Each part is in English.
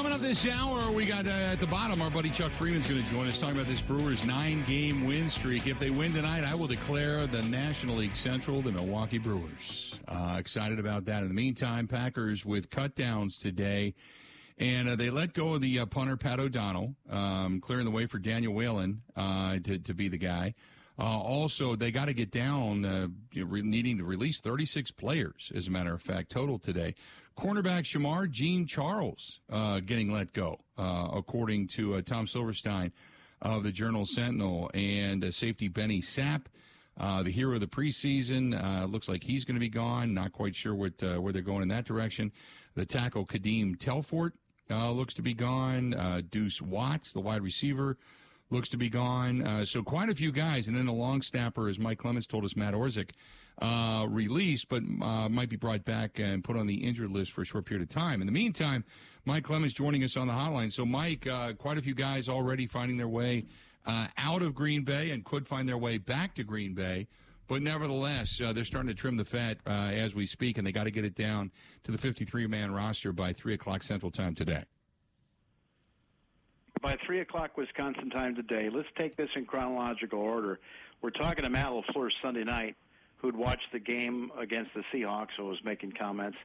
Coming up this hour, we got uh, at the bottom, our buddy Chuck Freidmund's going to join us talking about this Brewers nine game win streak. If they win tonight, I will declare the National League Central the Milwaukee Brewers. Uh, excited about that. In the meantime, Packers with cutdowns today. And uh, they let go of the uh, punter, Pat O'Donnell, um, clearing the way for Daniel Whelan uh, to, to be the guy. Uh, also, they got to get down, uh, needing to release 36 players, as a matter of fact, total today. Cornerback Shemar Jean Charles uh, getting let go, uh, according to uh, Tom Silverstein of the Journal Sentinel, and uh, safety Benny Sapp. the hero of the preseason looks like he's going to be gone. Not quite sure what where they're going in that direction. The tackle Kadeem Telfort looks to be gone. Deuce Watts, the wide receiver, looks to be gone. Uh, so quite a few guys, and then the long snapper, as Mike Clemens told us, Matt Orzech, uh, released, but uh, might be brought back and put on the injured list for a short period of time. In the meantime, Mike Clemens joining us on the hotline. So, Mike, uh, quite a few guys already finding their way uh, out of Green Bay and could find their way back to Green Bay. But nevertheless, uh, they're starting to trim the fat as we speak, and they got to get it down to the 53 man roster by 3 o'clock Central Time today by 3 o'clock Wisconsin time today. Let's take this in chronological order. We're talking to Matt LaFleur Sunday night, who'd watched the game against the Seahawks, who was making comments.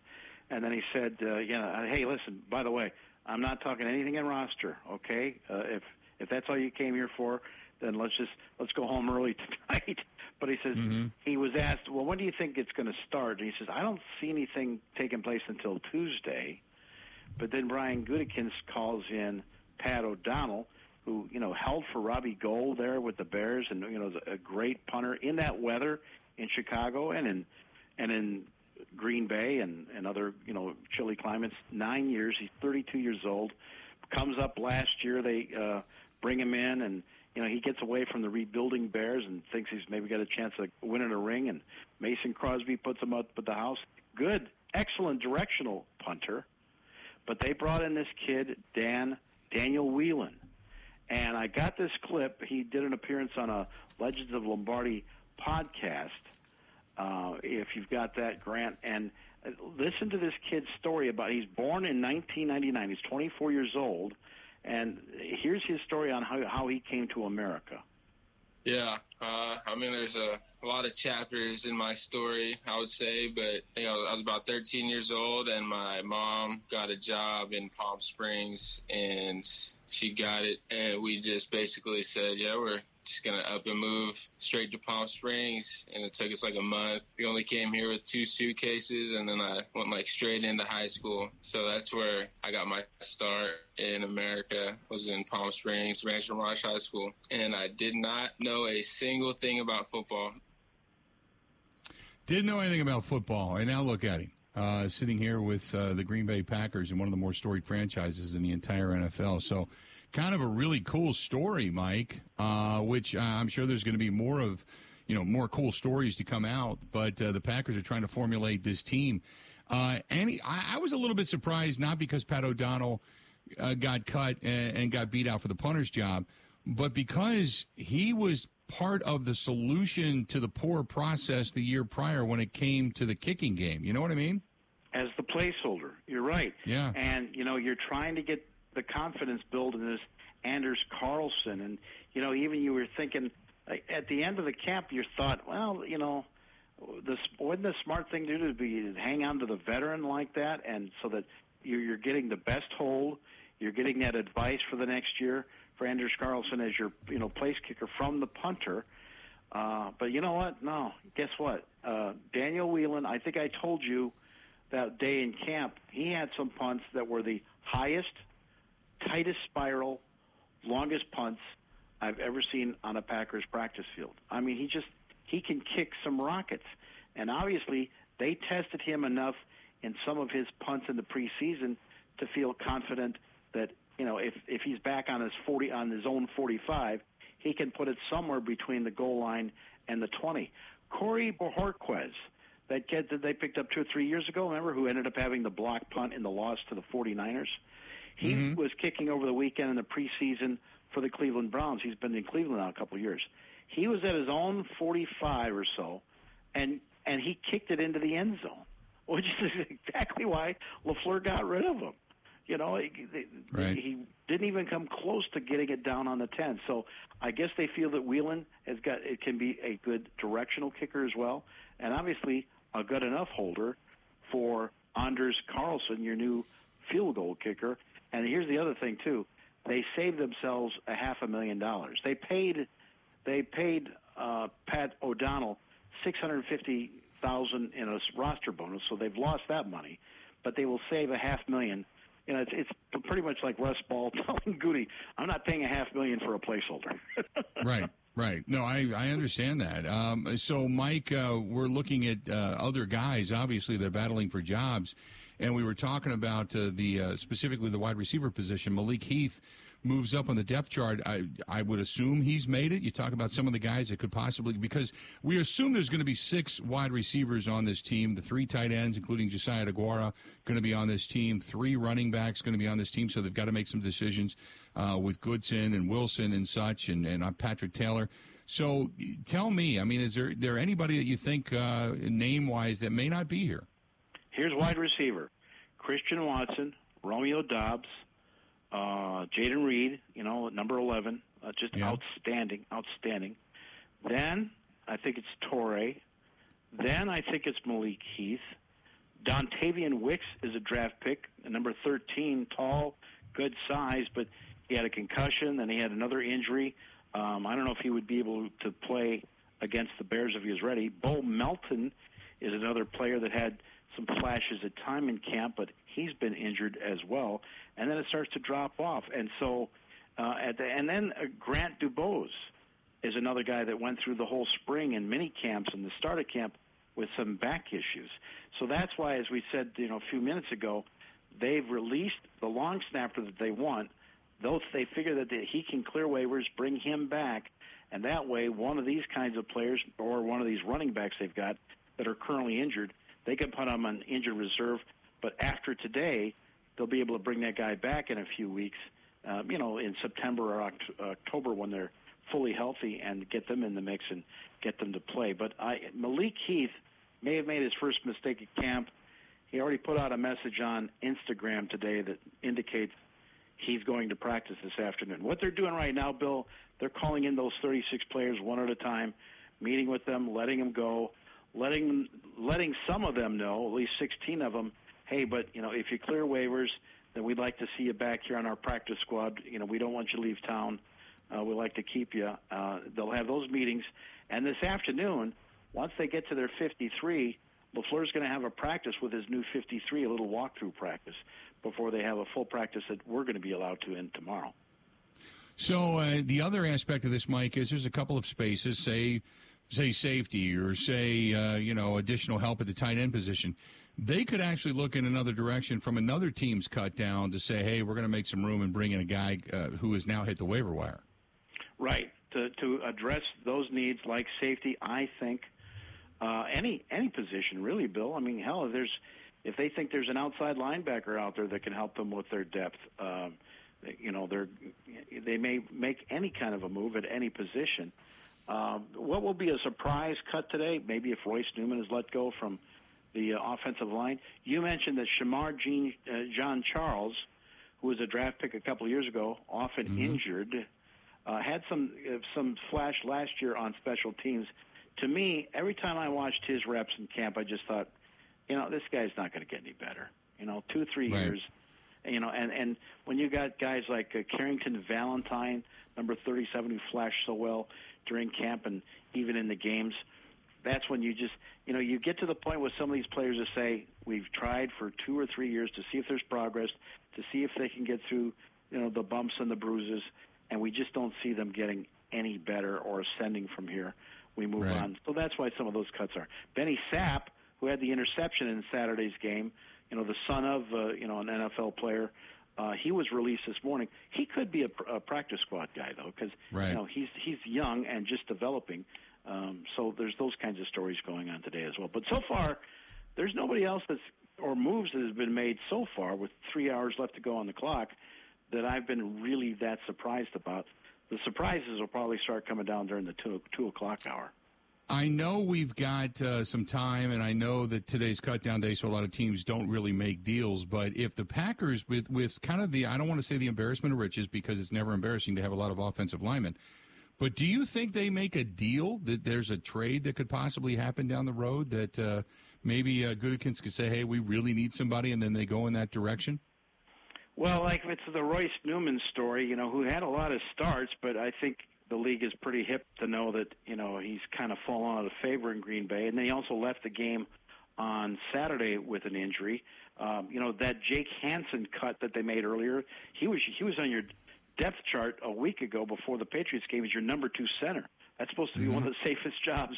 And then he said, uh, you know, hey, listen, by the way, I'm not talking anything in roster, okay? Uh, if if that's all you came here for, then let's just let's go home early tonight. but he says mm-hmm. he was asked, well, when do you think it's going to start? And he says, I don't see anything taking place until Tuesday. But then Brian Gutekunst calls in Pat O'Donnell, who you know held for Robbie Gould there with the Bears, and you know a great punter in that weather in Chicago and in and in Green Bay and and other you know chilly climates. Nine years. He's 32 years old. Comes up last year. They uh, bring him in and. You know, he gets away from the rebuilding Bears and thinks he's maybe got a chance of winning a ring. And Mason Crosby puts him up at the house. Good, excellent directional punter. But they brought in this kid, Dan Daniel Whelan. And I got this clip. He did an appearance on a Legends of Lombardi podcast. Uh, if you've got that, Grant, and uh, listen to this kid's story about. He's born in 1999. He's 24 years old, and here's his story on how how he came to America. Yeah, uh, I mean, there's a, a, lot of chapters in my story, I would say, but you know, I was about 13 years old, and my mom got a job in Palm Springs, and she got it, and we just basically said, "Yeah, we're just gonna up and move straight to Palm Springs, and it took us like a month. We only came here with two suitcases, and then I went like straight into high school. So that's where I got my start in America. I was in Palm Springs, Rancho Mirage High School, and I did not know a single thing about football. Didn't know anything about football, and now look at him. Uh, sitting here with uh, the Green Bay Packers and one of the more storied franchises in the entire NFL. So kind of a really cool story, Mike. Uh, which uh, I'm sure there's going to be more of, you know, more cool stories to come out. But uh, the Packers are trying to formulate this team. Uh, and I, I, was a little bit surprised, not because Pat O'Donnell uh, got cut and, and got beat out for the punter's job, but because he was part of the solution to the poor process the year prior when it came to the kicking game. You know what I mean? As the placeholder, you're right. Yeah. And you know, you're trying to get the confidence build is Anders Carlson, and you know, even you were thinking at the end of the camp, you thought, well, you know, this wouldn't the smart thing to do to be hang on to the veteran like that, and so that you're, you're getting the best hold, you're getting that advice for the next year for Anders Carlson as your you know place kicker from the punter. Uh, but you know what? No, guess what? Uh, Daniel Whelan, I think I told you that day in camp, he had some punts that were the highest tightest spiral, longest punts I've ever seen on a Packers practice field. I mean, he just he can kick some rockets, and obviously they tested him enough in some of his punts in the preseason to feel confident that you know if if he's back on his 40 on his own 45, he can put it somewhere between the goal line and the 20. Corey Bojorquez, that kid that they picked up two or three years ago, remember, who ended up having the block punt in the loss to the 49ers? He mm-hmm. was kicking over the weekend in the preseason for the Cleveland Browns. He's been in Cleveland now a couple of years. He was at his own 45 or so, and and he kicked it into the end zone, which is exactly why Lafleur got rid of him. You know, he, right. he didn't even come close to getting it down on the 10. So I guess they feel that Whelan has got it can be a good directional kicker as well, and obviously a good enough holder for Anders Carlson, your new field goal kicker. And here's the other thing too: they saved themselves a half a million dollars. They paid they paid uh, Pat O'Donnell six hundred fifty thousand in a roster bonus, so they've lost that money, but they will save a half million. You know, it's, it's pretty much like Russ Ball telling Goody, "I'm not paying a half million for a placeholder." right. Right. No, I, I understand that. Um, so, Mike, uh, we're looking at uh, other guys. Obviously, they're battling for jobs, and we were talking about uh, the uh, specifically the wide receiver position. Malik Heath moves up on the depth chart, I I would assume he's made it. You talk about some of the guys that could possibly because we assume there's going to be six wide receivers on this team. The three tight ends, including Josiah DeGuara, going to be on this team. Three running backs going to be on this team. So they've got to make some decisions uh, with Goodson and Wilson and such, and and uh, Patrick Taylor. So tell me, I mean, is there there anybody that you think uh, name wise that may not be here? Here's wide receiver: Christian Watson, Romeo Doubs, uh, Jayden Reed, you know, number 11, uh, just yeah. outstanding, outstanding. Then I think it's Torrey. Then I think it's Malik Heath. Dontayvion Wicks is a draft pick, number 13, tall, good size, but he had a concussion, then he had another injury. Um, I don't know if he would be able to play against the Bears if he was ready. Bo Melton is another player that had some flashes of time in camp, but he's been injured as well and then it starts to drop off. And so, uh, at the, and then uh, Grant Dubose is another guy that went through the whole spring and mini camps and the start of camp with some back issues. So that's why, as we said, you know, a few minutes ago, they've released the long snapper that they want. Those they figure that he can clear waivers, bring him back, and that way, one of these kinds of players or one of these running backs they've got that are currently injured, they can put them on injured reserve. But after today, they'll be able to bring that guy back in a few weeks, uh, you know, in September or Oct- October when they're fully healthy and get them in the mix and get them to play. But I, Malik Heath may have made his first mistake at camp. He already put out a message on Instagram today that indicates he's going to practice this afternoon. What they're doing right now, Bill, they're calling in those 36 players one at a time, meeting with them, letting them go, letting letting some of them know, at least 16 of them, hey, but you know, if you clear waivers, then we'd like to see you back here on our practice squad. You know, we don't want you to leave town. Uh, we like to keep you. Uh, they'll have those meetings, and this afternoon, once they get to their 53, LaFleur's going to have a practice with his new 53, a little walkthrough practice, before they have a full practice that we're going to be allowed to in tomorrow. So uh, the other aspect of this, Mike, is there's a couple of spaces, say, say safety or say uh, you know additional help at the tight end position they could actually look in another direction from another team's cut down to say, hey, we're going to make some room and bring in a guy uh, who has now hit the waiver wire. Right. To, to address those needs like safety, I think uh, any any position really, Bill. I mean, hell, if there's if they think there's an outside linebacker out there that can help them with their depth, um, you know, they're they may make any kind of a move at any position. Um, what will be a surprise cut today? Maybe if Royce Newman is let go from the uh, offensive line. You mentioned that Shemar Jean, uh, Jean Charles, who was a draft pick a couple of years ago, often mm-hmm. injured, uh, had some uh, some flash last year on special teams. To me, every time I watched his reps in camp, I just thought, you know, this guy's not going to get any better. You know, two three right. years. You know, and and when you got guys like uh, Carrington Valentine, number 37, who flashed so well during camp and even in the games, that's when you just you know you get to the point with some of these players to say we've tried for two or three years to see if there's progress, to see if they can get through you know the bumps and the bruises, and we just don't see them getting any better or ascending from here. We move right. on. So that's why some of those cuts are. Benny Sapp, who had the interception in Saturday's game, you know the son of uh, you know an NFL player. Uh, he was released this morning. He could be a, a practice squad guy though, because right. you know he's he's young and just developing. Um, so there's those kinds of stories going on today as well. But so far, there's nobody else that's or moves that has been made so far with three hours left to go on the clock that I've been really that surprised about. The surprises will probably start coming down during the two two o'clock hour. I know we've got uh, some time, and I know that today's cut down day, so a lot of teams don't really make deals. But if the Packers, with with kind of the, I don't want to say the embarrassment of riches because it's never embarrassing to have a lot of offensive linemen. But do you think they make a deal that there's a trade that could possibly happen down the road that uh, maybe uh, could say, "Hey, we really need somebody," and then they go in that direction? Well, like if it's the Royce Newman story, you know, who had a lot of starts, but I think the league is pretty hip to know that you know he's kind of fallen out of favor in Green Bay, and then he also left the game on Saturday with an injury. Um, you know that Jake Hanson cut that they made earlier. He was he was on your depth chart a week ago before the Patriots game as your number two center. That's supposed to be mm-hmm. one of the safest jobs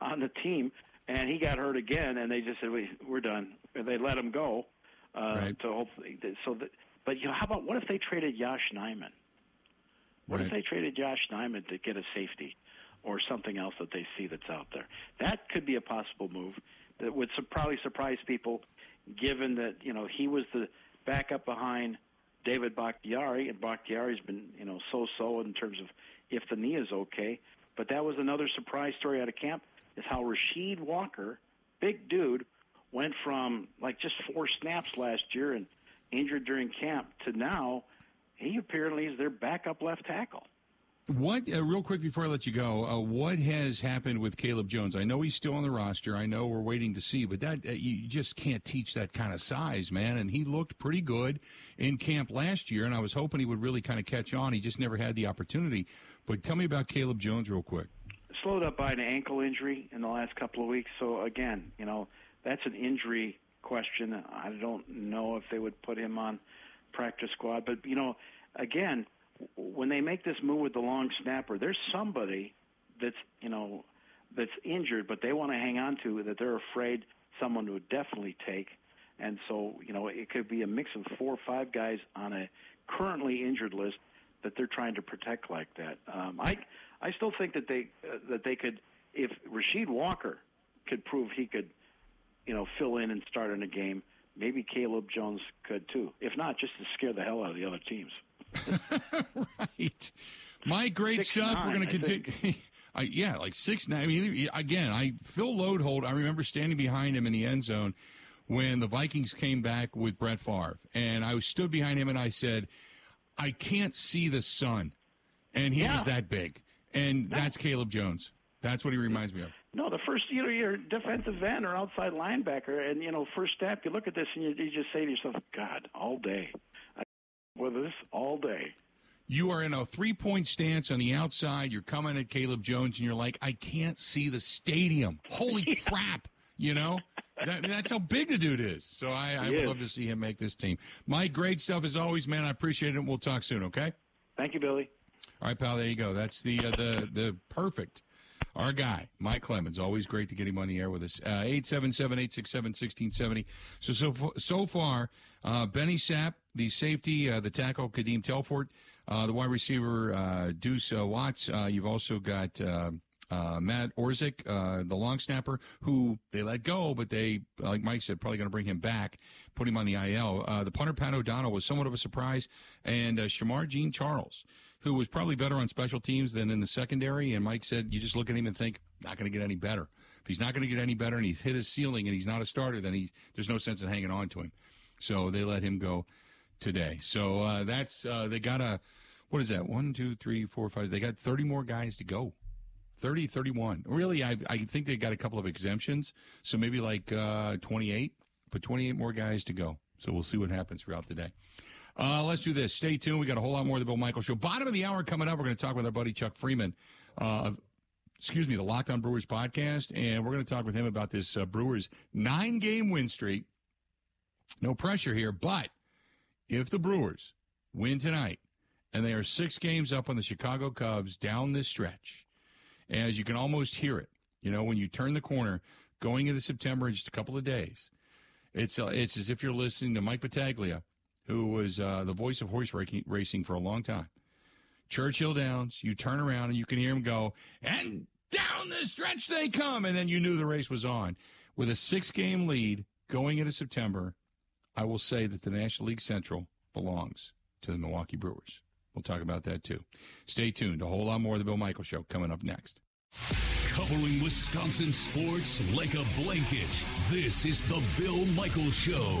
on the team, and he got hurt again, and they just said we, we're done. And they let him go. Uh, right. To hopefully, so that. But you know, how about what if they traded Yosh Nijman? What right. if they traded Yosh Nijman to get a safety or something else that they see that's out there? That could be a possible move that would su- probably surprise people, given that you know he was the backup behind David Bakhtiari, and Bakhtiari's been you know so-so in terms of if the knee is okay. But that was another surprise story out of camp is how Rasheed Walker, big dude, went from like just four snaps last year and injured during camp to now he apparently is their backup left tackle. What, uh, real quick before I let you go, uh, what has happened with Caleb Jones? I know he's still on the roster. I know we're waiting to see, but that uh, you just can't teach that kind of size, man. And he looked pretty good in camp last year, and I was hoping he would really kind of catch on. He just never had the opportunity. But tell me about Caleb Jones, real quick. Slowed up by an ankle injury in the last couple of weeks. So again, you know, that's an injury question. I don't know if they would put him on practice squad. But you know, again, when they make this move with the long snapper, there's somebody that's you know that's injured, but they want to hang on to that they're afraid someone would definitely take. And so, you know, it could be a mix of four or five guys on a currently injured list that they're trying to protect like that. Um, I I still think that they uh, that they could if Rasheed Walker could prove he could, you know, fill in and start in a game maybe Caleb Jones could too. If not, just to scare the hell out of the other teams. right. My great six stuff. we we're going to continue. I, yeah, like six nine. I mean, again, I Phil Loadholt. I remember standing behind him in the end zone when the Vikings came back with Brett Favre, and I stood behind him and I said, "I can't see the sun," and he yeah. was that big, and that's Caleb Jones. That's what he reminds me of. No, the first you know you're defensive end or outside linebacker, and you know first step you look at this and you, you just say to yourself, God, all day, I, with this all day. You are in a three point stance on the outside. You're coming at Caleb Jones, and you're like, I can't see the stadium. Holy yeah. crap! You know. That, that's how big the dude is. So I, I would love to see him make this team. Mike, great stuff as always, man. I appreciate it. We'll talk soon. Okay. Thank you, Billy. All right, pal. There you go. That's the uh, the the perfect our guy, Mike Clemens. Always great to get him on the air with us. Uh, 877 867 1670. So, so, so far, uh, Benny Sapp, the safety, uh, the tackle, Kadeem Telfort, uh, the wide receiver, uh, Deuce uh, Watts. Uh, you've also got. Uh, Matt Orzech, uh, the long snapper, who they let go, but they, like Mike said, probably going to bring him back, put him on the IL. Uh, the punter, Pat O'Donnell, was somewhat of a surprise, and Shemar Jean Charles who was probably better on special teams than in the secondary. And Mike said, you just look at him and think, not going to get any better. If he's not going to get any better and he's hit his ceiling and he's not a starter, then he, there's no sense in hanging on to him. So they let him go today. So uh, that's, uh, they got a, what is that? One, two, three, four, five. They got 30 more guys to go. 30, 31. Really, I, I think they got a couple of exemptions. So maybe like uh, 28, but 28 more guys to go. So we'll see what happens throughout the day. Uh, let's do this. Stay tuned. We got a whole lot more of the Bill Michaels Show. Bottom of the hour coming up. We're going to talk with our buddy Chuck Freidmund. Uh, excuse me, the Locked On Brewers podcast, and we're going to talk with him about this uh, Brewers nine game win streak. No pressure here, but if the Brewers win tonight and they are six games up on the Chicago Cubs down this stretch, as you can almost hear it, you know, when you turn the corner going into September in just a couple of days, it's uh, it's as if you're listening to Mike Battaglia who was uh, the voice of horse racing for a long time. Churchill Downs, you turn around and you can hear him go, and down the stretch they come. And then you knew the race was on. With a six game lead going into September, I will say that the National League Central belongs to the Milwaukee Brewers. We'll talk about that too. Stay tuned. A whole lot more of the Bill Michaels Show coming up next. Covering Wisconsin sports like a blanket. This is the Bill Michaels Show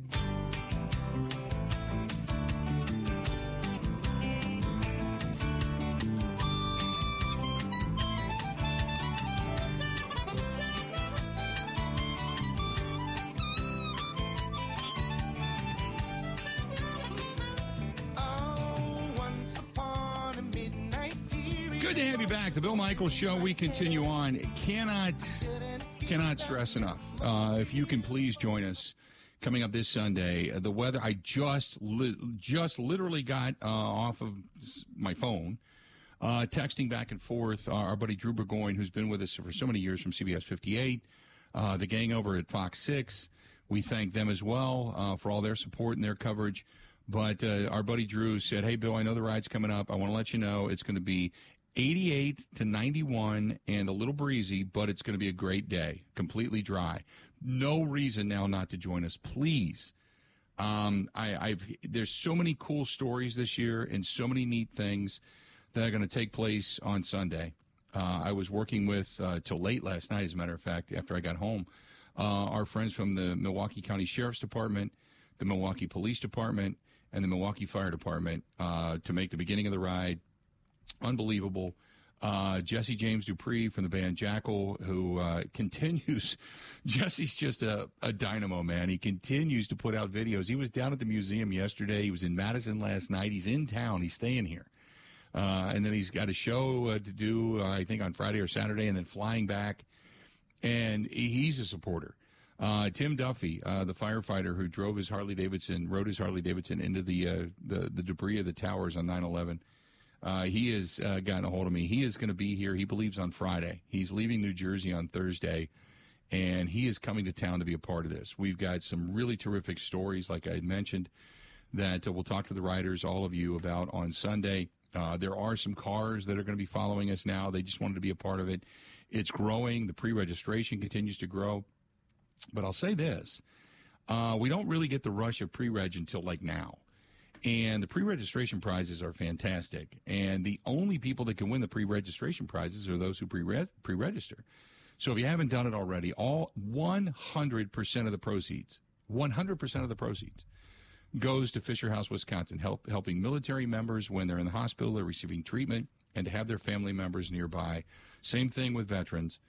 Bill Michaels Show. We continue on. Cannot cannot stress enough. Uh, if you can please join us coming up this Sunday. Uh, the weather. I just li- just literally got uh, off of my phone. Uh, texting back and forth, uh, our buddy Drew Burgoyne, who's been with us for so many years from CBS 58, uh, the gang over at Fox 6. We thank them as well for all their support and their coverage. But uh, our buddy Drew said, Hey, Bill, I know the ride's coming up. I want to let you know it's going to be 88 to 91 and a little breezy, but it's going to be a great day, completely dry. No reason now not to join us. Please. Um, I, I've there's so many cool stories this year and so many neat things that are going to take place on Sunday. Uh, I was working with uh, till late last night, as a matter of fact, after I got home. Uh, our friends from the Milwaukee County Sheriff's Department, the Milwaukee Police Department, and the Milwaukee Fire Department uh, to make the beginning of the ride unbelievable. Uh, Jesse James Dupree from the band Jackyl, who uh, continues. Jesse's just a, a dynamo, man. He continues to put out videos. He was down at the museum yesterday. He was in Madison last night. He's in town. He's staying here. Uh, and then he's got a show uh, to do, uh, I think, on Friday or Saturday, and then flying back. And he's a supporter. Uh, Tim Duffy, the firefighter who drove his Harley Davidson, rode his Harley Davidson into the the, the debris of the towers on 9 11. Uh, he has uh, gotten a hold of me. He is going to be here. He believes on Friday. He's leaving New Jersey on Thursday, and he is coming to town to be a part of this. We've got some really terrific stories, like I had mentioned, that uh, we'll talk to the riders, all of you, about on Sunday. Uh, there are some cars that are going to be following us now. They just wanted to be a part of it. It's growing. The pre-registration continues to grow. But I'll say this: uh, we don't really get the rush of pre-reg until like now. And the pre-registration prizes are fantastic. And the only people that can win the pre-registration prizes are those who pre pre-register. So if you haven't done it already, all 100% of the proceeds, 100% of the proceeds goes to Fisher House, Wisconsin, help, helping military members when they're in the hospital or receiving treatment and to have their family members nearby. Same thing with veterans.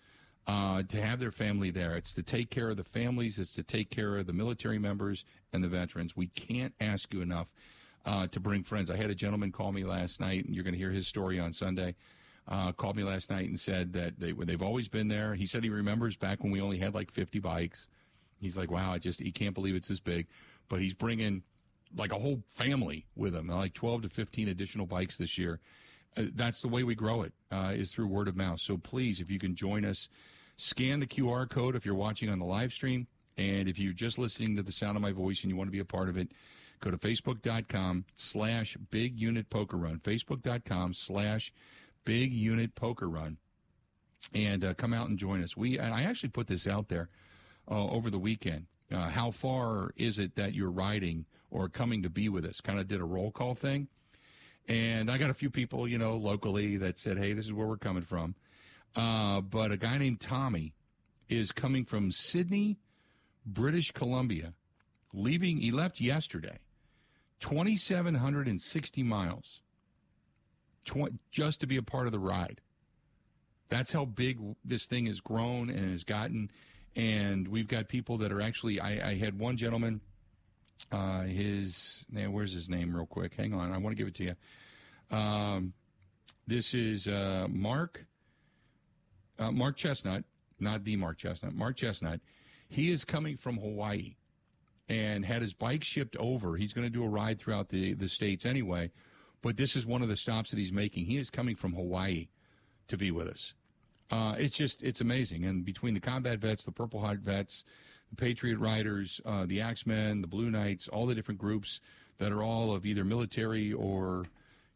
Uh, to have their family there. It's to take care of the families. It's to take care of the military members and the veterans. We can't ask you enough uh, to bring friends. I had a gentleman call me last night, and you're going to hear his story on Sunday. Uh, called me last night and said that they, they've always been there. He said he remembers back when we only had like 50 bikes. He's like, wow, I just he can't believe it's this big. But he's bringing like a whole family with him, like 12 to 15 additional bikes this year. Uh, that's the way we grow it uh, is through word of mouth. So please, if you can join us, scan the QR code if you're watching on the live stream, and if you're just listening to the sound of my voice and you want to be a part of it, go to facebook.com slash big unit poker run. Facebook.com slash big unit poker run, and uh, come out and join us. We and I actually put this out there uh, over the weekend. Uh, how far is it that you're riding or coming to be with us? Kind of did a roll call thing. And I got a few people, you know, locally that said, hey, this is where we're coming from. Uh, but a guy named Tommy is coming from Sidney, British Columbia, leaving, he left yesterday, 2,760 miles tw- just to be a part of the ride. That's how big this thing has grown and has gotten. And we've got people that are actually, I, I had one gentleman, uh, his, now where's his name real quick? Hang on, I want to give it to you. Um, this is uh, Mark, uh, Mark Chestnut, not the Mark Chestnut, Mark Chestnut. He is coming from Hawaii and had his bike shipped over. He's going to do a ride throughout the, the states anyway, but this is one of the stops that he's making. He is coming from Hawaii to be with us. Uh, it's just, it's amazing. And between the combat vets, the Purple Heart vets, the Patriot Riders, uh, the Axemen, the Blue Knights, all the different groups that are all of either military or,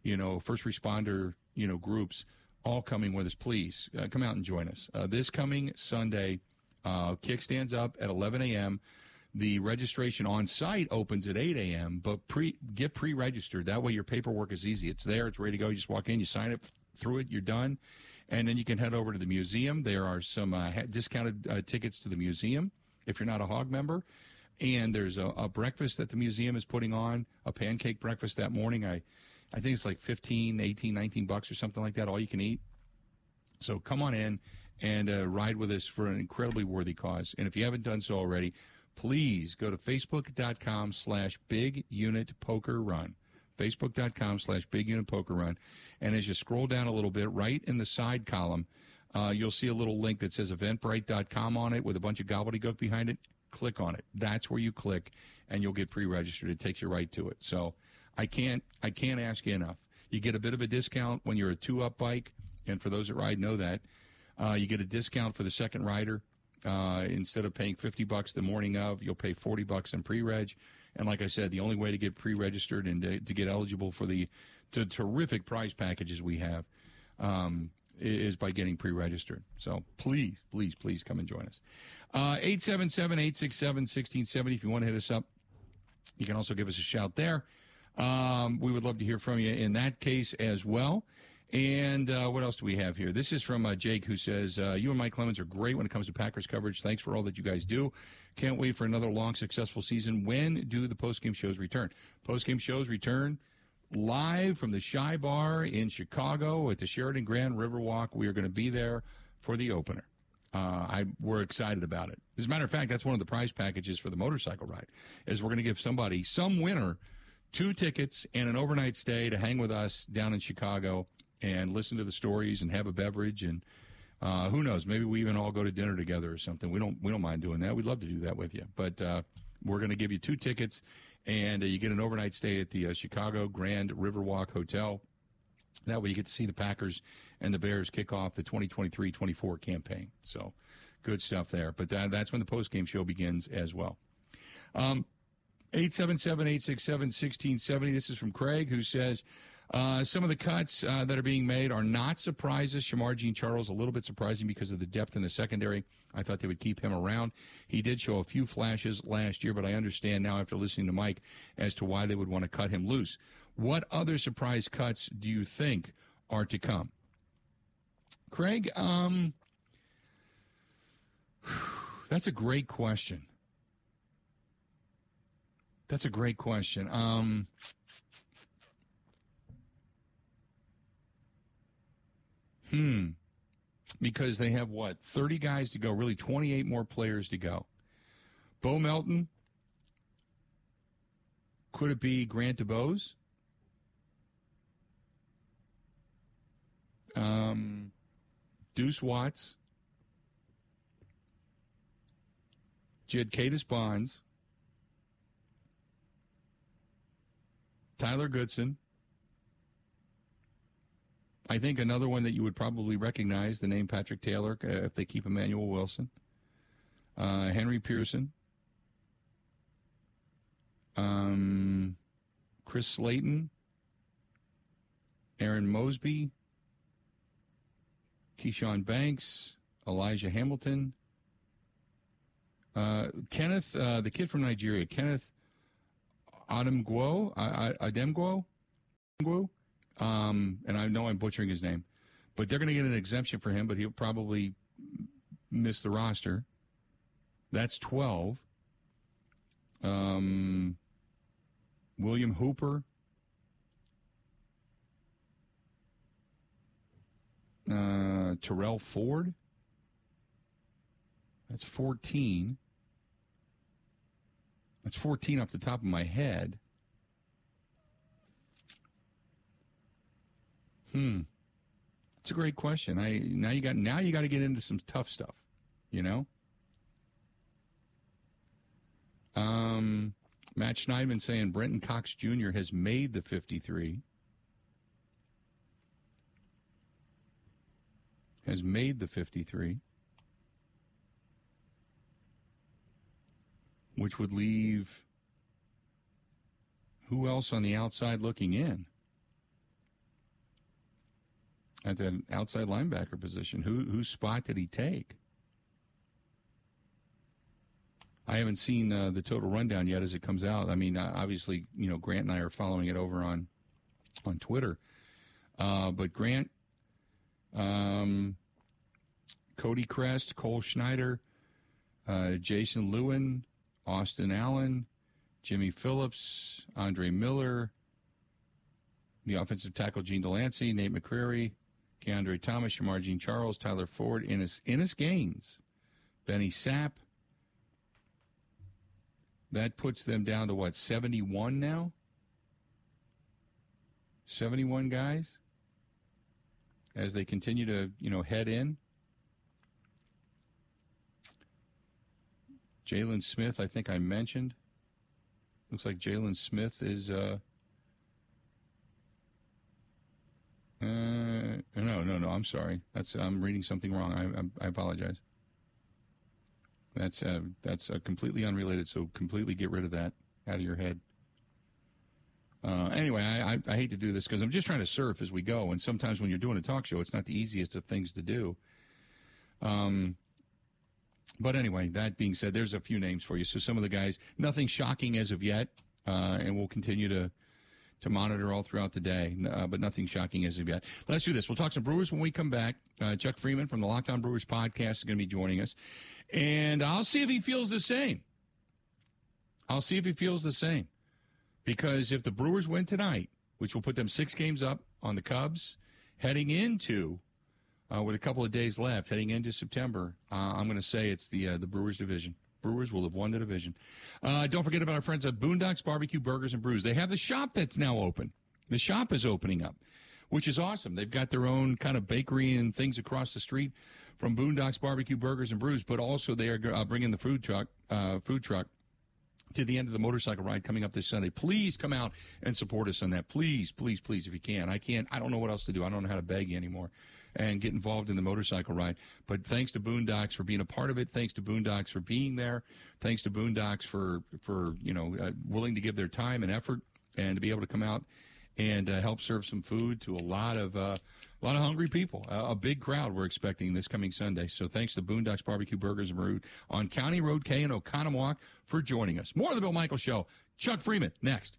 you know, first responder, you know, groups, all coming with us. Please uh, come out and join us. Uh, this coming Sunday, uh, kickstands up at 11 a.m. The registration on site opens at 8 a.m., but pre get pre registered. That way your paperwork is easy. It's there, it's ready to go. You just walk in, you sign up through it, you're done. And then you can head over to the museum. There are some uh, discounted uh, tickets to the museum if you're not a hog member. And there's a, a, breakfast that the museum is putting on, a pancake breakfast that morning. I, I think it's like 15, 18, 19 bucks or something like that, all you can eat. So come on in and uh, ride with us for an incredibly worthy cause. And if you haven't done so already, please go to facebook.com slash big unit poker run. Facebook.com slash big unit poker run. And as you scroll down a little bit right in the side column uh, you'll see a little link that says eventbrite.com on it with a bunch of gobbledygook behind it. Click on it. That's where you click and you'll get pre-registered. It takes you right to it. So i can't i can't ask you enough. You get a bit of a discount when you're a two up bike and for those that ride know that uh, you get a discount for the second rider uh, instead of paying 50 bucks the morning of, you'll pay 40 bucks in pre-reg. And like I said, the only way to get pre-registered and to, to get eligible for the, the terrific prize packages we have um, is by getting pre-registered. So please, please, please come and join us. Uh, 877-867-1670 if you want to hit us up. You can also give us a shout there. Um, we would love to hear from you in that case as well. And uh, what else do we have here? This is from uh, Jake, who says, uh, You and Mike Clemens are great when it comes to Packers coverage. Thanks for all that you guys do. Can't wait for another long, successful season. When do the postgame shows return? Postgame shows return live from the Chi Bar in Chicago at the Sheraton Grand Riverwalk. We are going to be there for the opener. Uh, I we're excited about it. As a matter of fact, that's one of the prize packages for the motorcycle ride. Is we're going to give somebody, some winner, two tickets and an overnight stay to hang with us down in Chicago and listen to the stories and have a beverage and uh, who knows? Maybe we even all go to dinner together or something. We don't we don't mind doing that. We'd love to do that with you. But uh, we're going to give you two tickets, and uh, you get an overnight stay at the uh, Chicago Grand Riverwalk Hotel. That way, you get to see the Packers and the Bears kick off the 2023-24 campaign. So, good stuff there. But that, that's when the post game show begins as well. Um, 877-867-1670. This is from Craig, who says. Uh, some of the cuts uh, that are being made are not surprises. Shemar Jean Charles, a little bit surprising because of the depth in the secondary. I thought they would keep him around. He did show a few flashes last year, but I understand now after listening to Mike as to why they would want to cut him loose. What other surprise cuts do you think are to come? Craig, um, that's a great question. That's a great question. Um, Hmm. Because they have what? 30 guys to go, really 28 more players to go. Bo Melton. Could it be Grant DuBose? Um, Deuce Watts. Jadkatus Bonds. Tyler Goodson. I think another one that you would probably recognize the name Patrick Taylor uh, if they keep Emmanuel Wilson, uh, Henry Pearson, um, Chris Slayton, Aaron Mosby, Keyshawn Banks, Elijah Hamilton, uh, Kenneth, uh, the kid from Nigeria, Kenneth adam Adamguo, Ademguo, Ademguo, um, and I know I'm butchering his name, but they're going to get an exemption for him, but he'll probably miss the roster. That's 12. Um, William Hooper. Uh, Terrell Ford. That's 14. That's 14 off the top of my head. Hmm. It's a great question. I now you got now you got to get into some tough stuff, you know. Um, Matt Schneidman saying Brenton Cox Jr. has made the 53. Has made the 53. Which would leave who else on the outside looking in? At that outside linebacker position. Who whose spot did he take? I haven't seen uh, the total rundown yet as it comes out. I mean, uh, obviously, you know, Grant and I are following it over on on Twitter. Uh, but Grant, um, Cody Crest, Cole Schneider, uh, Jason Lewin, Austin Allen, Jimmy Phillips, Andre Miller, the offensive tackle Gene Delancey, Nate McCrary, Keandre Thomas, Shemar Jean Charles, Tyler Ford, Innis, Innis Gaines, Benny Sapp. That puts them down to what, 71 now? 71 guys as they continue to, you know, head in. Jalen Smith, I think I mentioned. Looks like Jalen Smith is. Uh, uh, no, no, no. I'm sorry. That's I'm reading something wrong. I, I, I apologize. That's uh, that's uh, completely unrelated. So completely get rid of that out of your head. Uh, anyway, I, I, I, hate to do this because I'm just trying to surf as we go, and sometimes when you're doing a talk show, it's not the easiest of things to do. Um, but anyway, that being said, there's a few names for you. So some of the guys, nothing shocking as of yet, uh, and we'll continue to to monitor all throughout the day, uh, but nothing shocking as of yet. Let's do this. We'll talk some Brewers when we come back. Uh, Chuck Freidmund from the Locked On Brewers podcast is going to be joining us, and I'll see if he feels the same. I'll see if he feels the same. Because if the Brewers win tonight, which will put them six games up on the Cubs, heading into uh, with a couple of days left, heading into September, uh, I'm going to say it's the uh, the Brewers division. Brewers will have won the division. Uh, don't forget about our friends at Boondocks Barbecue Burgers and Brews. They have the shop that's now open. The shop is opening up, which is awesome. They've got their own kind of bakery and things across the street from Boondocks Barbecue Burgers and Brews, but also they are uh, bringing the food truck, uh, food truck to the end of the motorcycle ride coming up this Sunday. Please come out and support us on that. Please, please, please, if you can. I can't, I don't know what else to do. I don't know how to beg you anymore and get involved in the motorcycle ride. But thanks to Boondocks for being a part of it. Thanks to Boondocks for being there. Thanks to Boondocks for, for, you know, uh, willing to give their time and effort and to be able to come out and uh, help serve some food to a lot of uh, a lot of hungry people. Uh, a big crowd we're expecting this coming Sunday. So thanks to Boondocks Barbecue Burgers and Root on County Road K in Oconomowoc for joining us. More of the Bill Michaels Show. Chuck Freidmund next.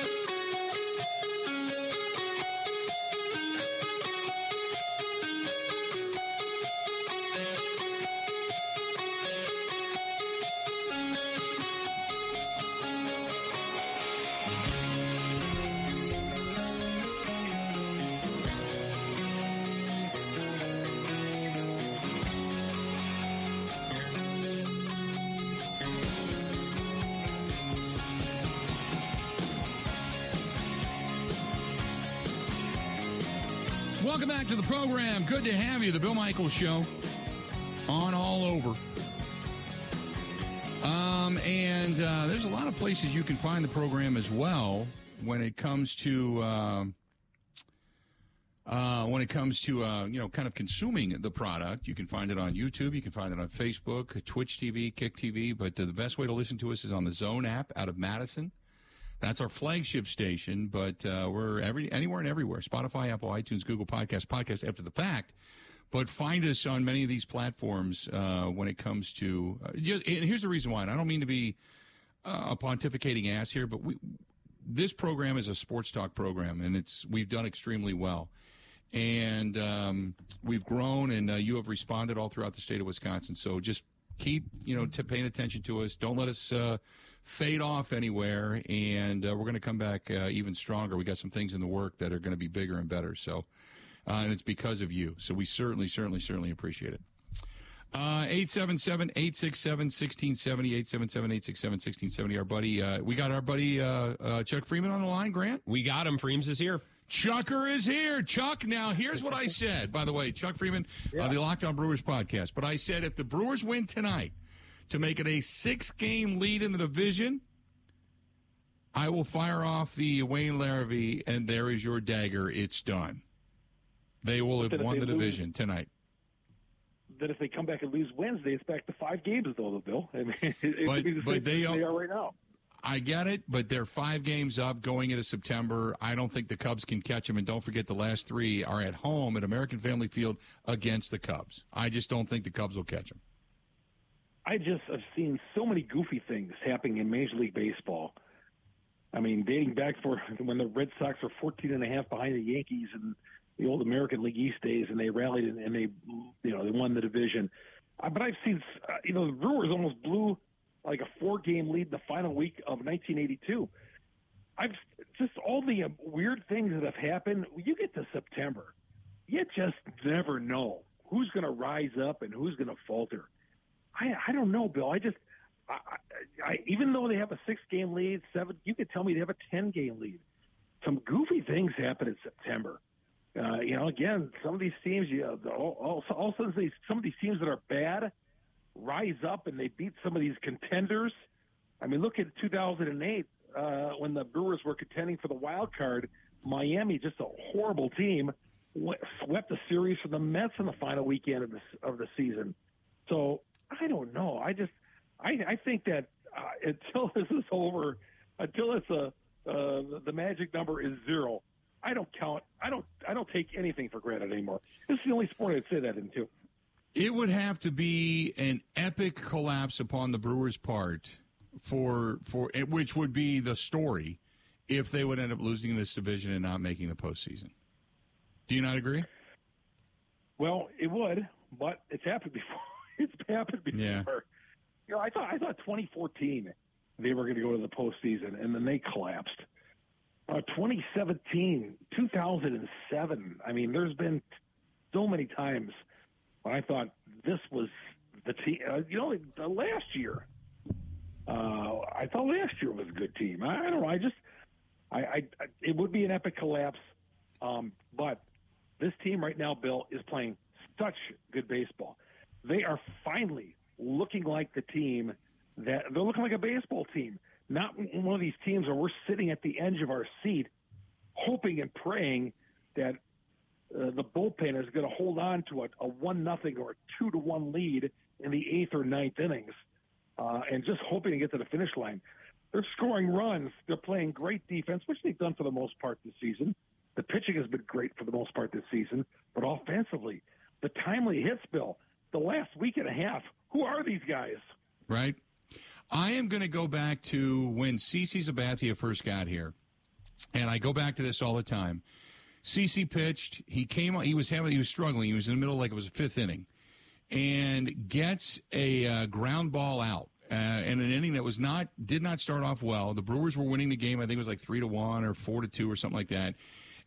Program. Good to have you. The Bill Michaels Show on all over. Um, and uh, there's a lot of places you can find the program as well when it comes to uh, uh, when it comes to uh, you know kind of consuming the product. You can find it on YouTube. You can find it on Facebook, Twitch TV, Kick TV. But the best way to listen to us is on the Zone app out of Madison. That's our flagship station, but uh, we're every anywhere and everywhere: Spotify, Apple, iTunes, Google Podcast, Podcast after the fact. But find us on many of these platforms uh, when it comes to. Uh, just, and here's the reason why. And I don't mean to be uh, a pontificating ass here, but we this program is a sports talk program, and it's we've done extremely well. And um, we've grown, and uh, you have responded all throughout the state of Wisconsin. So just keep, you know, t- paying attention to us. Don't let us uh, fade off anywhere, and uh, we're going to come back uh, even stronger. We got some things in the work that are going to be bigger and better. So, uh, and it's because of you. So we certainly, certainly, certainly appreciate it. Uh, 877 867 1670, 877 867 1670. Our buddy, uh, we got our buddy uh, uh, Chuck Freidmund on the line, Grant? We got him. Freems is here. Chucker is here. Chuck, now here's what I said, by the way. Chuck Freidmund, yeah. uh, the Locked On Brewers podcast. But I said if the Brewers win tonight to make it a six game lead in the division, I will fire off the Wayne Larrivee, and there is your dagger. It's done. They will have won the lose, division tonight. Then if they come back and lose Wednesday, it's back to five games, though, Bill. I mean, it, but, the but they, they are right now. I get it, but they're five games up going into September. I don't think the Cubs can catch them. And don't forget, the last three are at home at American Family Field against the Cubs. I just don't think the Cubs will catch them. I just have seen so many goofy things happening in Major League Baseball. I mean, dating back for when the Red Sox were 14 and a half behind the Yankees in the old American League East days, and they rallied and they, you know, they won the division. Uh, but I've seen, uh, you know, the Brewers almost blew like a four-game lead the final week of 1982. I've just all the uh, weird things that have happened. You get to September, you just never know who's going to rise up and who's going to falter. I I don't know, Bill. I just I, I, even though they have a six-game lead, seven, you could tell me they have a ten-game lead. Some goofy things happen in September. Uh, you know, again, some of these teams, you know, all, of a sudden, these, some of these teams that are bad rise up and they beat some of these contenders. I mean, look at 2008 uh, when the Brewers were contending for the wild card. Miami, just a horrible team, swept the series from the Mets in the final weekend of the of the season. So I don't know. I just I, I think that uh, until this is over, until it's a uh, the magic number is zero, I don't count. I don't. I don't take anything for granted anymore. This is the only sport I'd say that in too. It would have to be an epic collapse upon the Brewers' part for for which would be the story if they would end up losing this division and not making the postseason. Do you not agree? Well, it would, but it's happened before. it's happened before. Yeah. You know, I thought I thought 2014 they were going to go to the postseason, and then they collapsed. Uh, 2017, 2007. I mean, there's been so many times when I thought this was the team. Uh, you know, the last year, uh, I thought last year was a good team. I, I don't know. I just, I, I, it would be an epic collapse. Um, but this team right now, Bill, is playing such good baseball. They are finally looking like the team that they're looking like a baseball team not one of these teams where we're sitting at the edge of our seat, hoping and praying that uh, the bullpen is going to hold on to a, a one nothing or a two to one lead in the eighth or ninth innings, uh, and just hoping to get to the finish line. They're scoring runs. They're playing great defense, which they've done for the most part this season. The pitching has been great for the most part this season, but offensively, the timely hits, Bill, the last week and a half. Who are these guys? Right. I am going to go back to when CC Sabathia first got here, and I go back to this all the time. CC pitched. He came. He was having. He was struggling. He was in the middle, like it was a fifth inning, and gets a uh, ground ball out. Uh, in an inning that was not did not start off well. The Brewers were winning the game. I think it was like three to one or four to two or something like that.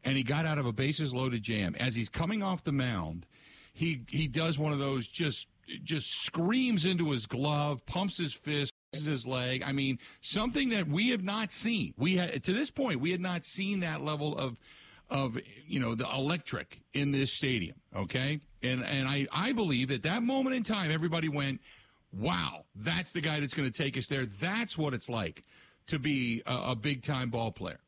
And he got out of a bases loaded jam. As he's coming off the mound, he he does one of those just just screams into his glove, pumps his fist, his leg. I mean, something that we have not seen. We had to this point, we had not seen that level of of you know the electric in this stadium. Okay, and and I I believe at that moment in time, everybody went, "Wow, that's the guy that's going to take us there." That's what it's like to be a, a big time ball player.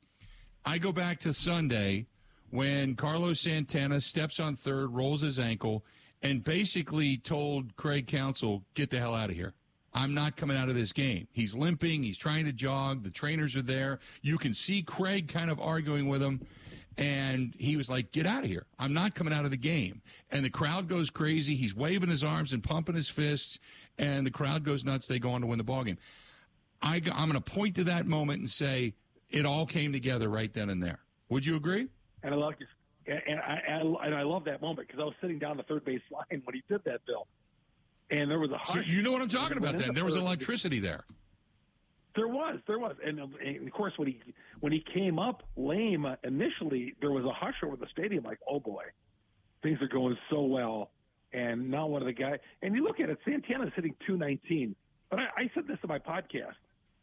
I go back to Sunday when Carlos Santana steps on third, rolls his ankle, and basically told Craig Counsell, "Get the hell out of here." I'm not coming out of this game. He's limping. He's trying to jog. The trainers are there. You can see Craig kind of arguing with him. And he was like, get out of here. I'm not coming out of the game. And the crowd goes crazy. He's waving his arms and pumping his fists. And the crowd goes nuts. They go on to win the ball game. I, I'm going to point to that moment and say it all came together right then and there. Would you agree? And I love, and I, and I love that moment because I was sitting down the third base line when he did that, Bill and there was a hush. So you know what I'm talking about then. There was electricity there. There was, there was, and, um, and, of course when he when he came up lame initially, there was a hush over the stadium, like, oh boy, things are going so well, and now one of the guys, and you look at it, Santana's hitting 219, but I, I said this in my podcast.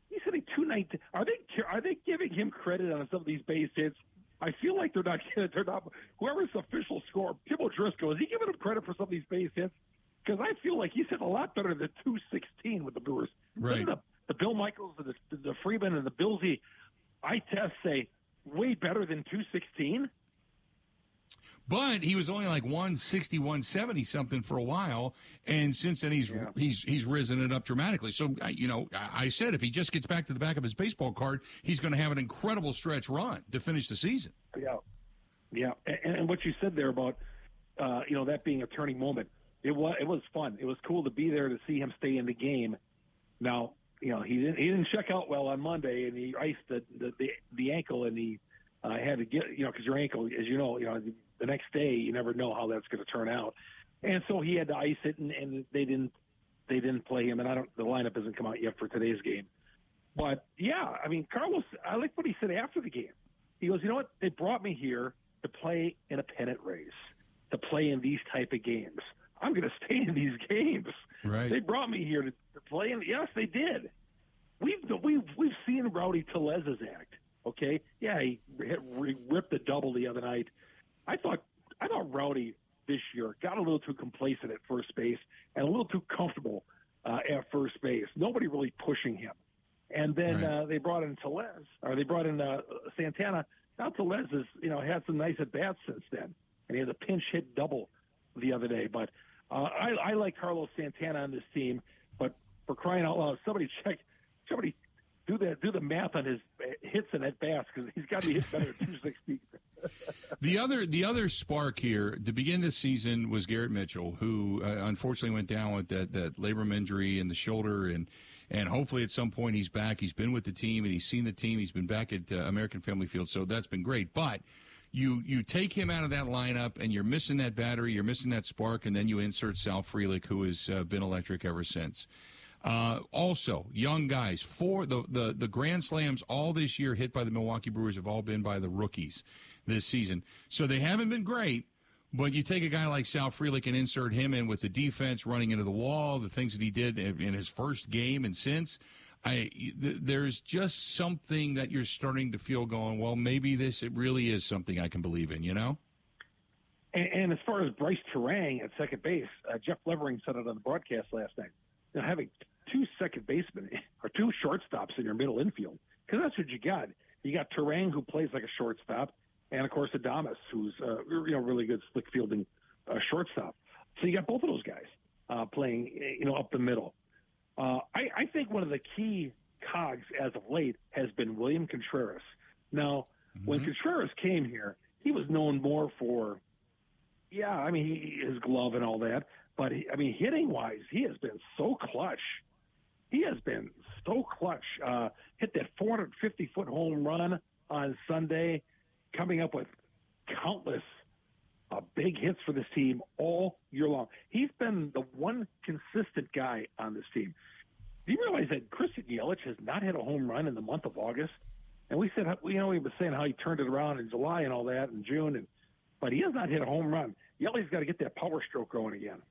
He's hitting 219. Are they are they giving him credit on some of these base hits? I feel like they're not. They're not. Whoever's the official score, Tim O'Driscoll, is he giving him credit for some of these base hits? because I feel like he's hit a lot better than 216 with the Brewers. Right. The, the Bill Michaels, the, the Freidmund, and the Billsy eye tests say way better than 216. But he was only like 160, 170 something for a while, and since then he's Yeah. he's he's risen it up dramatically. So you know, I said if he just gets back to the back of his baseball card, he's going to have an incredible stretch run to finish the season. Yeah, yeah. And, and what you said there about uh, you know that being a turning moment, it was it was fun. It was cool to be there to see him stay in the game. Now you know he didn't he didn't check out well on Monday, and he iced the the the, the ankle, and he uh, had to get you know because your ankle, as you know, you know the next day you never know how that's going to turn out, and so he had to ice it, and, and they didn't they didn't play him, and I don't the lineup hasn't come out yet for today's game. But yeah, I mean Carlos, I like what he said after the game. He goes, you know what? They brought me here to play in a pennant race, to play in these type of games. I'm going to stay in these games. Right. They brought me here to, to play in. Yes, they did. We've we've we've seen Rowdy Tellez's act. Okay, yeah, he hit, he ripped a double the other night. I thought I thought Rowdy this year got a little too complacent at first base and a little too comfortable uh, at first base. Nobody really pushing him. And then Right. uh, they brought in Tellez, or they brought in uh, Santana. Now Tellez has you know had some nice at bats since then, and he had a pinch hit double the other day. But uh, I, I like Carlos Santana on this team. But for crying out loud, somebody check, somebody do the do the math on his hits and at bats because he's got to be hit better at 260. The other the other spark here to begin this season was Garrett Mitchell, who uh, unfortunately went down with that, that labrum injury in the shoulder, and and hopefully at some point he's back. He's been with the team and he's seen the team. He's been back at uh, American Family Field, so that's been great. But you you take him out of that lineup, and you're missing that battery, you're missing that spark, and then you insert Sal Frelick, who has uh, been electric ever since. Uh, also, young guys. Four the, the the grand slams all this year hit by the Milwaukee Brewers have all been by the rookies this season. So they haven't been great. But you take a guy like Sal Frelick and insert him in with the defense running into the wall, the things that he did in his first game and since. I th- there's just something that you're starting to feel going. Well, maybe this it really is something I can believe in. You know. And, and as far as Brice Turang at second base, uh, Jeff Levering said it on the broadcast last night. You know, having two second basemen or two shortstops in your middle infield, because that's what you got. You got Turang who plays like a shortstop, and of course Adames, who's uh, you know really good slick fielding uh, shortstop. So you got both of those guys uh, playing, you know, up the middle. Uh, I, I think one of the key cogs as of late has been William Contreras. Now, when Contreras came here, he was known more for yeah, I mean he, his glove and all that, but he, I mean hitting wise, he has been so clutch. He has been so clutch. Uh, hit that 450 foot home run on Sunday, coming up with countless uh, big hits for this team all year long. He's been the one consistent guy on this team. Do you realize that Christian Yelich has not hit a home run in the month of August? And we said, you know, we were saying how he turned it around in July and all that, in June, and but he has not hit a home run. Yellow's got to get that power stroke going again.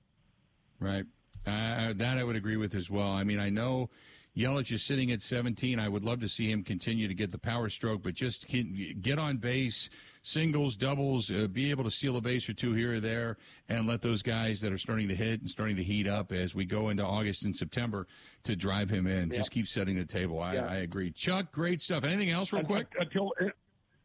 Right. Uh, that I would agree with as well. I mean, I know Yelich is sitting at 17. I would love to see him continue to get the power stroke, but just get get on base, singles, doubles, uh, be able to steal a base or two here or there, and let those guys that are starting to hit and starting to heat up as we go into August and September to drive him in. Just keep setting the table. I, Yeah. I agree. Chuck, great stuff. Anything else, real quick? until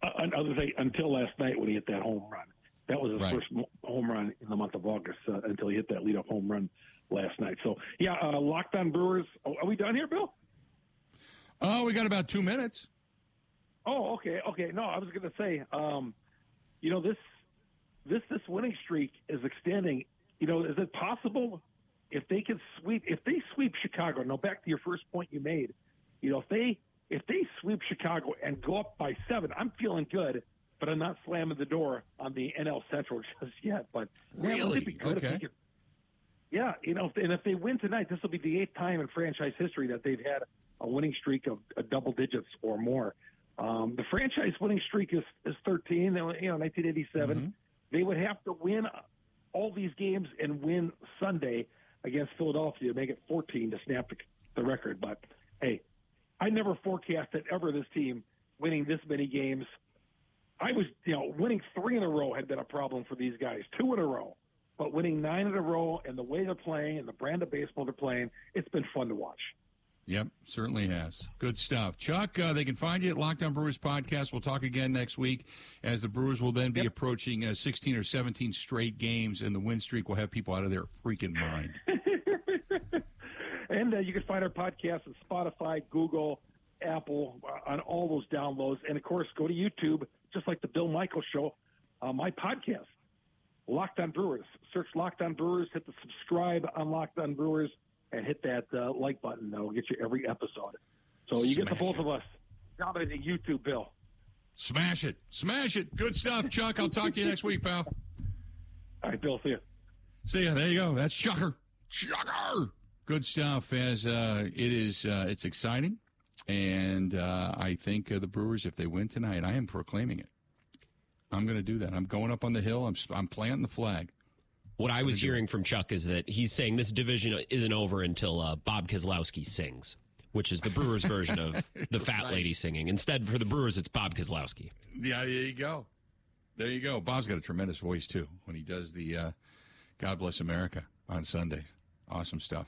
uh, other day, until last night when he hit that home run. That was his Right. first home run in the month of August uh, until he hit that leadoff home run last night. So yeah, uh, locked on Brewers. Oh, are we done here, Bill? Oh, we got about two minutes. Oh, okay, okay. No, I was going to say, um, you know, this this this winning streak is extending. You know, is it possible if they can sweep if they sweep Chicago? Now, back to your first point you made. You know, if they if they sweep Chicago and go up by seven, I'm feeling good. But I'm not slamming the door on the NL Central just yet. But man, Really? it be good if Okay. they could yeah, you know, and if they win tonight, this will be the eighth time in franchise history that they've had a winning streak of uh, double digits or more. Um, the franchise winning streak is, is 13. You know, 1987. They would have to win all these games and win Sunday against Philadelphia to make it 14 to snap the, the record. But hey, I never forecasted ever this team winning this many games. I was, you know, winning three in a row had been a problem for these guys. Two in a row, but winning nine in a row and the way they're playing and the brand of baseball they're playing, it's been fun to watch. Yep, certainly has. Good stuff. Chuck, uh, they can find you at Locked On Brewers Podcast. We'll talk again next week as the Brewers will then be yep. approaching uh, 16 or 17 straight games, and the win streak will have people out of their freaking mind. and uh, you can find our podcast on Spotify, Google, Apple, uh, on all those downloads. And, of course, go to YouTube, just like the Bill Michaels Show, uh, my podcast, Locked On Brewers. Search Locked On Brewers, hit the subscribe on Locked On Brewers – and hit that uh, like button. That'll get you every episode. So you Smash get the both it. of us dominating YouTube, Bill. Smash it. Smash it. Good stuff, Chuck. I'll talk to you next week, pal. All right, Bill. See you. See ya. There you go. That's Chucker. Chucker. Good stuff. As uh, it is, uh, it's exciting, and uh, I think uh, the Brewers, if they win tonight, I am proclaiming it. I'm going to do that. I'm going up on the hill. I'm I'm planting the flag. What I was hearing from Chuck is that he's saying this division isn't over until uh, Bob Kozlowski sings, which is the Brewers' version of the fat right. lady singing. Instead, for the Brewers, it's Bob Kozlowski. Yeah, there you go. There you go. Bob's got a tremendous voice too when he does the uh, "God Bless America" on Sundays. Awesome stuff.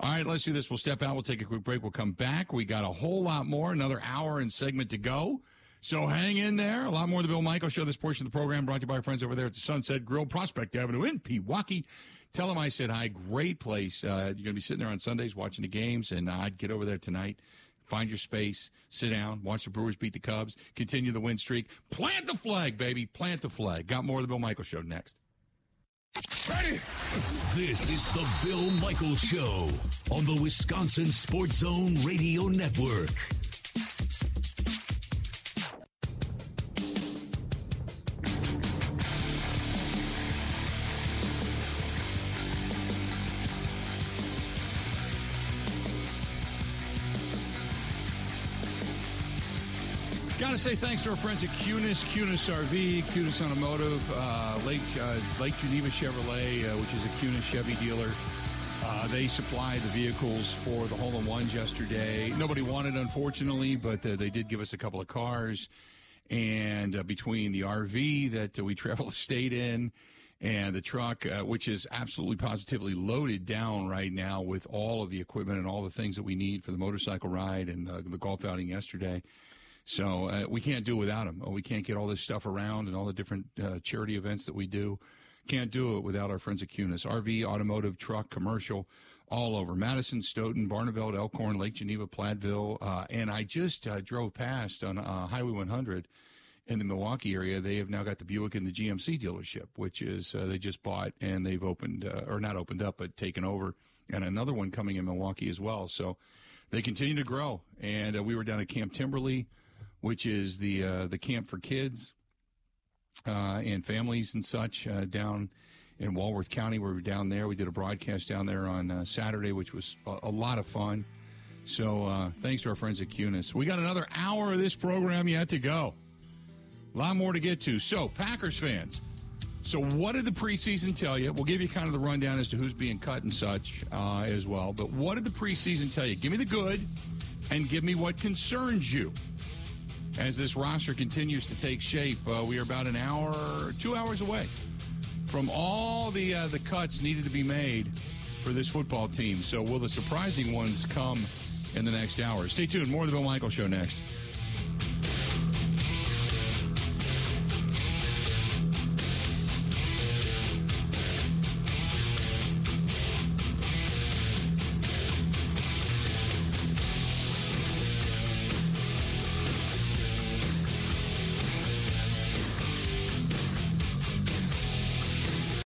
All right, let's do this. We'll step out. We'll take a quick break. We'll come back. We got a whole lot more. Another hour and segment to go. So hang in there. A lot more of the Bill Michaels Show. This portion of the program brought to you by our friends over there at the Sunset Grill, Prospect Avenue in Pewaukee. Tell them I said hi. Great place. Uh, you're going to be sitting there on Sundays watching the games, and I'd get over there tonight. Find your space, sit down, watch the Brewers beat the Cubs, continue the win streak. Plant the flag, baby. Plant the flag. Got more of the Bill Michaels Show next. Ready? This is the Bill Michaels Show on the Wisconsin Sports Zone Radio Network. To say thanks to our friends at Kunes, Kunes RV, Kunes Automotive, uh, Lake uh, Lake Geneva Chevrolet, uh, which is a Kunes Chevy dealer. Uh, they supplied the vehicles for the hole in ones yesterday. Nobody wanted, unfortunately, but uh, they did give us a couple of cars. And uh, between the RV that we travel the state in and the truck, which is absolutely positively loaded down right now with all of the equipment and all the things that we need for the motorcycle ride and the golf outing yesterday. So uh, we can't do it without them. We can't get all this stuff around and all the different uh, charity events that we do. Can't do it without our friends at Kunes. RV, automotive, truck, commercial, all over. Madison, Stoughton, Barneveld, Elkhorn, Lake Geneva, Platteville. Uh, and I just uh, drove past on uh, Highway 100 in the Milwaukee area. They have now got the Buick and the GMC dealership, which is uh, they just bought and they've opened, or not opened up, but taken over. And another one coming in Milwaukee as well. So they continue to grow. And we were down at Camp Timberlee which is the uh, the camp for kids uh, and families and such uh, down in Walworth County. We were down there. We did a broadcast down there on uh, Saturday, which was a, a, lot of fun. So uh, thanks to our friends at Kunes. We got another hour of this program yet to go. A lot more to get to. So Packers fans. So, what did the preseason tell you? We'll give you kind of the rundown as to who's being cut and such uh, as well. But what did the preseason tell you? Give me the good and give me what concerns you as this roster continues to take shape. Uh, we are about an hour, two hours away from all the uh, the cuts needed to be made for this football team. So will the surprising ones come in the next hour? Stay tuned. More of the Bill Michaels Show next.